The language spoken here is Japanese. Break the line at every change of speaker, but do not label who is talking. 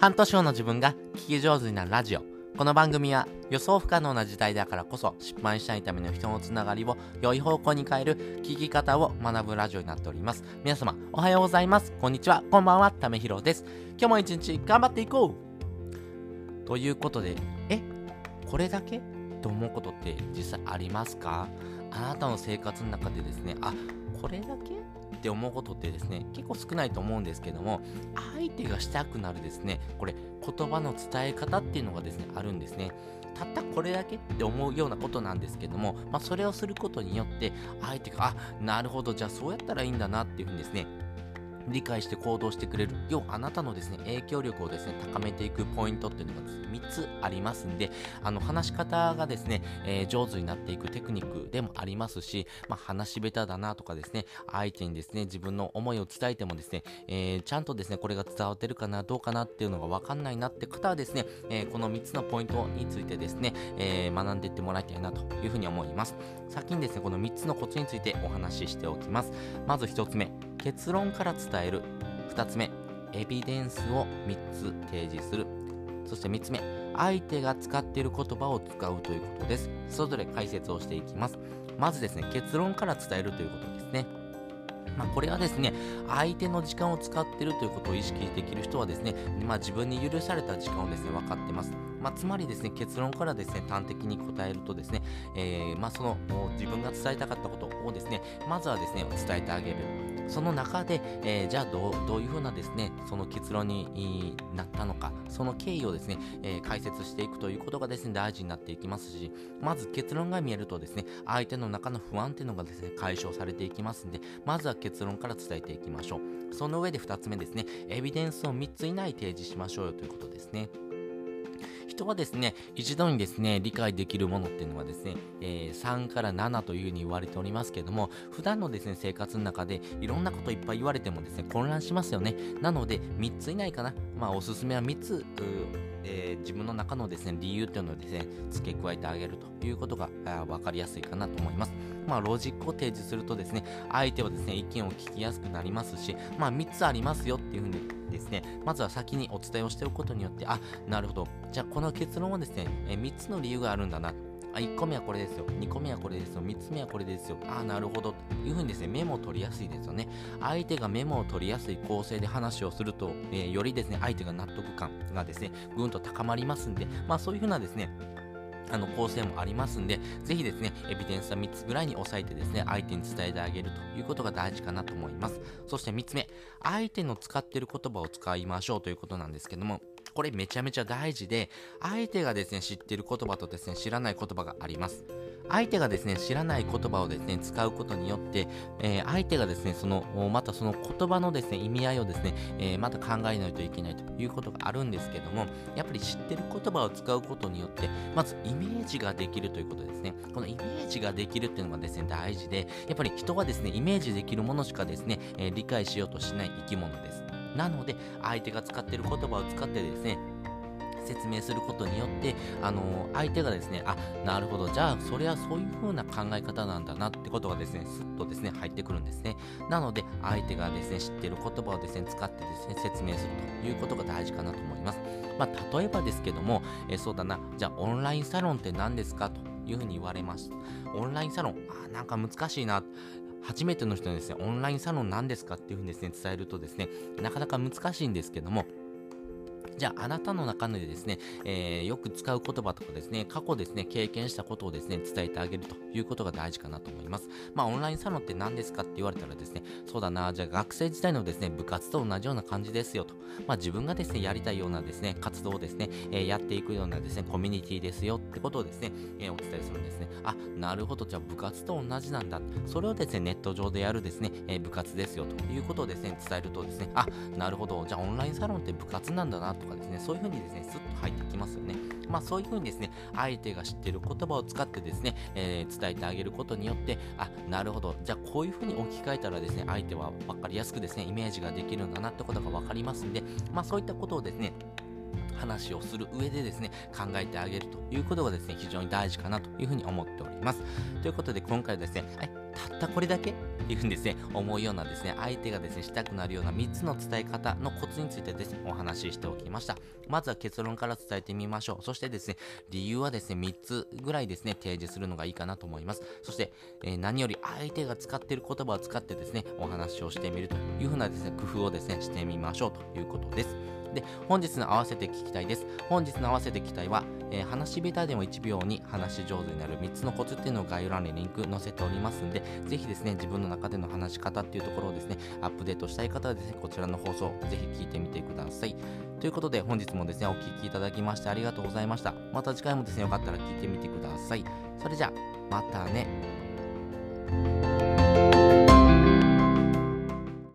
半年後の自分が聞き上手になるラジオ。この番組は予想不可能な時代だからこそ失敗しないための人のつながりを良い方向に変える聞き方を学ぶラジオになっております。皆様おはようございます。こんにちは。こんばんは。ためひろです。今日も一日頑張っていこうということで、えこれだけ？と思うことって実際ありますか？あなたの生活の中でですね、あ、これだけ？って思うことってですね結構少ないと思うんですけども相手がしたくなるですねこれ言葉の伝え方っていうのがですねあるんですね。たったこれだけって思うようなことなんですけども、まあ、それをすることによって相手があなるほどじゃあそうやったらいいんだなっていうふうにですね。理解して行動してくれる。要はあなたのですね影響力をですね高めていくポイントっていうのがですね3つありますんであの話し方がですね、えー、上手になっていくテクニックでもありますし、まあ、話し下手だなとかですね相手にですね自分の思いを伝えてもですね、えー、ちゃんとですねこれが伝わってるかなどうかなっていうのが分かんないなって方はですね、えー、この3つのポイントについてですね、え学んでいってもらいたいなというふうに思います。先にですねこの3つのコツについてお話ししておきます。まず1つ目。結論から伝える。2つ目エビデンスを3つ提示する。そして3つ目相手が使っている言葉を使うということです。それぞれ解説をしていきます。まずですね結論から伝えるということですね。まあ、これはですね、相手の時間を使っているということを意識できる人はですね、まあ、自分に許された時間をですね、分かってます。まあ、つまりですね、結論からですね、端的に答えるとですね、えー、まあ、その自分が伝えたかったことをですね、まずはですね、伝えてあげる。その中で、えー、じゃあどうどういうふうなですね、その結論になったのか、その経緯をですね、えー、解説していくということがですね、大事になっていきますし、まず結論が見えるとですね、相手の中の不安っていうのがですね、解消されていきますんで、まずは結論から伝えていきましょう。その上で2つ目ですね、エビデンスを3つ以内提示しましょうよということですね。人はですね、一度にですね、理解できるものっていうのはですね、えー、3から7というふうに言われておりますけども、普段のですね、生活の中でいろんなこといっぱい言われてもですね、混乱しますよね。なので、3つ以内かな。まあ、おすすめは3つ、えー、自分の中のですね、理由っていうのをですね、付け加えてあげるということが分かりやすいかなと思います。まあ、ロジックを提示するとですね、相手はですね、意見を聞きやすくなりますし、まあ、3つありますよっていうふうにですね、まずは先にお伝えをしておくことによって、あ、なるほど。じゃあ、この結論はですね、え3つの理由があるんだな。あ、1個目はこれですよ。2個目はこれですよ。3つ目はこれですよ。あ、なるほど。というふうにですね、メモを取りやすいですよね。相手がメモを取りやすい構成で話をすると、えー、よりですね、相手が納得感がですね、ぐんと高まりますんで、まあそういうふうなですね、あの構成もありますんで、ぜひですね、エビデンスは3つぐらいに抑えてですね、相手に伝えてあげるということが大事かなと思います。そして3つ目、相手の使っている言葉を使いましょうということなんですけども、これめちゃめちゃ大事で、相手がですね、知ってる言葉とですね、知らない言葉があります。相手がですね、知らない言葉をですね、使うことによって、えー、相手がですね、その、またその言葉のですね、意味合いをですね、えー、また考えないといけないということがあるんですけども、やっぱり知ってる言葉を使うことによって、まずイメージができるということですね。このイメージができるっていうのがですね、大事で、やっぱり人はですね、イメージできるものしかですね、えー、理解しようとしない生き物です。なので、相手が使っている言葉を使ってですね、説明することによって、あのー、相手がですね、あ、なるほど、じゃあ、それはそういう風な考え方なんだなってことがですね、すっとですね、入ってくるんですね。なので、相手がですね、知っている言葉をですね、使ってですね、説明するということが大事かなと思います。まあ、例えばですけども、えー、そうだな、じゃあ、オンラインサロンって何ですかというふうに言われます。オンラインサロン、あ、なんか難しいな。初めての人にですね、オンラインサロンなんですかっていうふうにですね、伝えるとですね、なかなか難しいんですけども、じゃあ、あなたの中でですね、えー、よく使う言葉とかですね、過去ですね、経験したことをですね、伝えてあげるということが大事かなと思います。まあ、オンラインサロンって何ですかって言われたらですね、そうだな、じゃあ学生時代のですね、部活と同じような感じですよと。まあ、自分がですね、やりたいようなですね、活動をですね、えー、やっていくようなですね、コミュニティですよってことをですね、えー、お伝えするんですね。あ、なるほど、じゃあ部活と同じなんだ。それをですね、ネット上でやるですね、え部活ですよということをですね、伝えるとですね、あ、なるほど、じゃあオンラインサロンって部活なんだなとかですね、そういうふうにですね、スッと入ってきますよね。まあそういうふうにですね、相手が知ってる言葉を使ってですね、えー、伝えてあげることによって、あ、なるほど、じゃあこういうふうに置き換えたらですね、相手は分かりやすくですね、イメージができるんだなってことが分かりますんで、まあそういったことをですね、話をする上でですね、考えてあげるということがですね、非常に大事かなというふうに思っております。ということで今回はですね、はい、たったこれだけいうふうにですね、思うようなですね、相手がですね、したくなるような3つの伝え方のコツについてですね、お話ししておきました。まずは結論から伝えてみましょう。そしてですね、理由はですね、3つぐらいですね、提示するのがいいかなと思います。そして、えー、何より相手が使っている言葉を使ってですね、お話をしてみるというふうなですね、工夫をですね、してみましょうということです。で、本日の合わせて聞きたいです。本日の合わせて聞きたいは、えー、話し下手でも1秒に話し上手になる3つのコツっていうのを概要欄にリンク載せておりますんで、ぜひですね、自分の中での話し方っていうところをですね、アップデートしたい方はですね、こちらの放送、ぜひ聞いてみてください。ということで、本日もですね、お聴きいただきましてありがとうございました。また次回もですね、よかったら聞いてみてください。それじゃあ、またね。